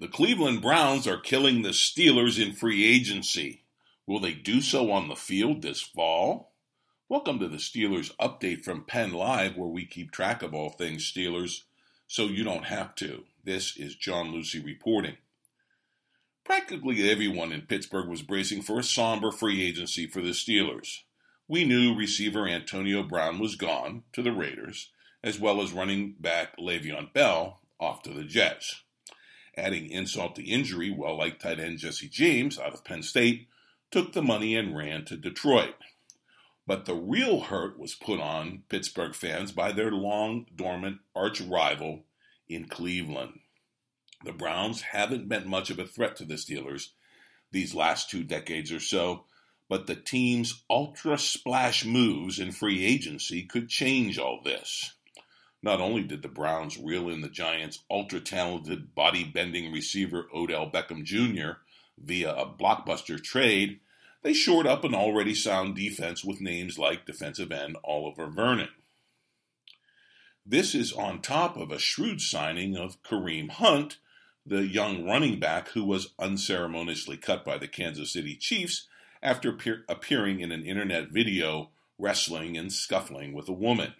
The Cleveland Browns are killing the Steelers in free agency. Will they do so on the field this fall? Welcome to the Steelers update from Penn Live, where we keep track of all things Steelers so you don't have to. This is John Lucy reporting. Practically everyone in Pittsburgh was bracing for a somber free agency for the Steelers. We knew receiver Antonio Brown was gone to the Raiders, as well as running back Le'Veon Bell off to the Jets. Adding insult to injury, well liked tight end Jesse James out of Penn State took the money and ran to Detroit. But the real hurt was put on Pittsburgh fans by their long dormant arch rival in Cleveland. The Browns haven't been much of a threat to the Steelers these last two decades or so, but the team's ultra splash moves in free agency could change all this. Not only did the Browns reel in the Giants' ultra talented body bending receiver Odell Beckham Jr. via a blockbuster trade, they shored up an already sound defense with names like defensive end Oliver Vernon. This is on top of a shrewd signing of Kareem Hunt, the young running back who was unceremoniously cut by the Kansas City Chiefs after appear- appearing in an internet video wrestling and scuffling with a woman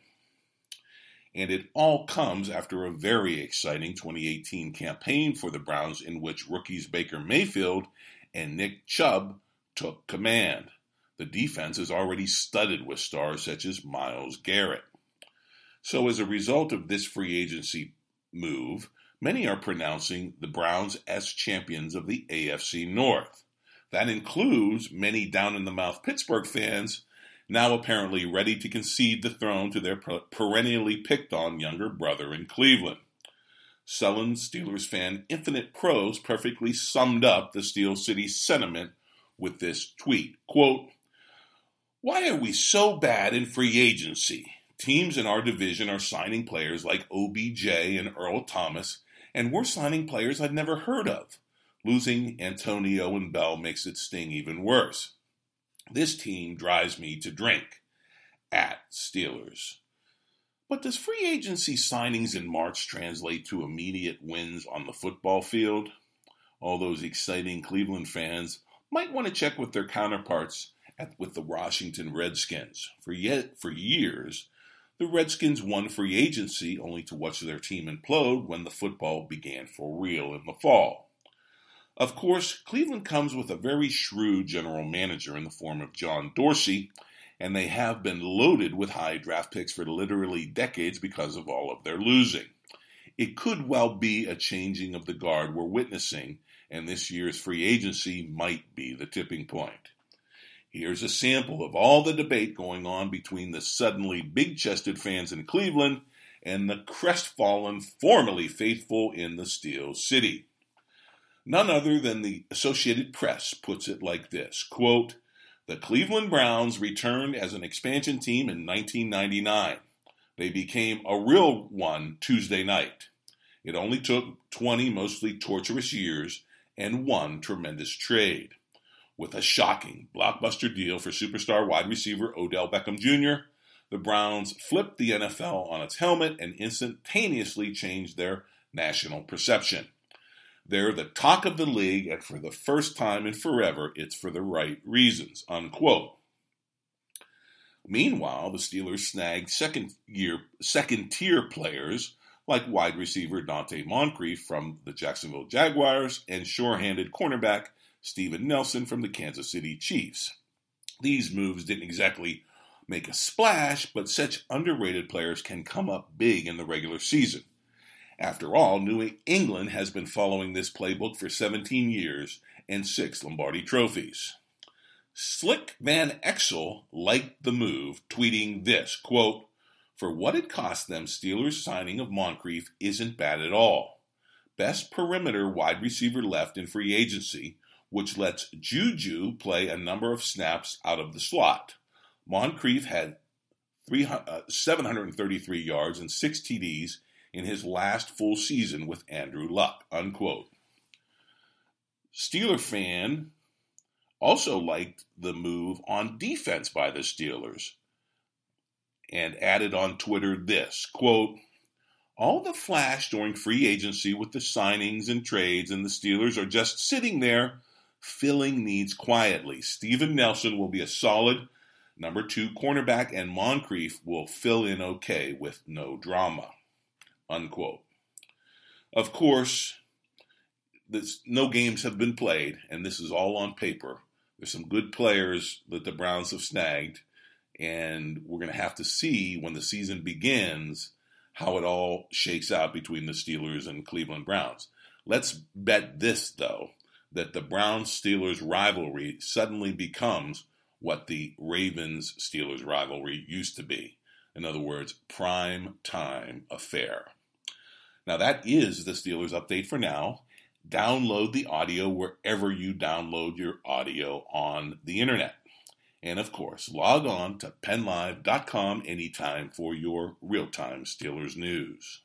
and it all comes after a very exciting 2018 campaign for the Browns in which rookies Baker Mayfield and Nick Chubb took command. The defense is already studded with stars such as Myles Garrett. So, as a result of this free agency move, many are pronouncing the Browns as champions of the AFC North. That includes many down in the mouth Pittsburgh fans now apparently ready to concede the throne to their perennially picked on younger brother in Cleveland. Sullen Steelers fan Infinite Pros perfectly summed up the Steel City sentiment with this tweet quote, Why are we so bad in free agency? Teams in our division are signing players like OBJ and Earl Thomas, and we're signing players I've never heard of. Losing Antonio and Bell makes it sting even worse. This team drives me to drink. At Steelers. But does free agency signings in March translate to immediate wins on the football field? All those exciting Cleveland fans might want to check with their counterparts at, with the Washington Redskins. For yet for years, the Redskins won free agency only to watch their team implode when the football began for real in the fall. Of course, Cleveland comes with a very shrewd general manager in the form of John Dorsey, and they have been loaded with high draft picks for literally decades because of all of their losing. It could well be a changing of the guard we're witnessing, and this year's free agency might be the tipping point. Here's a sample of all the debate going on between the suddenly big chested fans in Cleveland and the crestfallen, formerly faithful in the Steel City. None other than the Associated Press puts it like this quote, The Cleveland Browns returned as an expansion team in 1999. They became a real one Tuesday night. It only took 20 mostly torturous years and one tremendous trade. With a shocking blockbuster deal for superstar wide receiver Odell Beckham Jr., the Browns flipped the NFL on its helmet and instantaneously changed their national perception. They're the talk of the league, and for the first time in forever, it's for the right reasons. Unquote. Meanwhile, the Steelers snagged second year second tier players like wide receiver Donte Moncrief from the Jacksonville Jaguars and sure-handed cornerback Steven Nelson from the Kansas City Chiefs. These moves didn't exactly make a splash, but such underrated players can come up big in the regular season. After all, New England has been following this playbook for 17 years and six Lombardi trophies. Slick Van Exel liked the move, tweeting this quote, For what it cost them, Steelers' signing of Moncrief isn't bad at all. best perimeter wide receiver left in free agency, which lets Juju play a number of snaps out of the slot. Moncrief had uh, 733 yards and six TDs in his last full season with Andrew Luck. Unquote. Steeler fan also liked the move on defense by the Steelers and added on Twitter this quote, all the flash during free agency with the signings and trades, and the Steelers are just sitting there filling needs quietly. Steven Nelson will be a solid number two cornerback, and Moncrief will fill in okay with no drama. Unquote. Of course, this, no games have been played, and this is all on paper. There's some good players that the Browns have snagged, and we're going to have to see when the season begins how it all shakes out between the Steelers and Cleveland Browns. Let's bet this, though, that the Browns Steelers rivalry suddenly becomes what the Ravens Steelers rivalry used to be. In other words, prime time affair. Now, that is the Steelers update for now. Download the audio wherever you download your audio on the internet. And of course, log on to pennlive.com anytime for your real time Steelers news.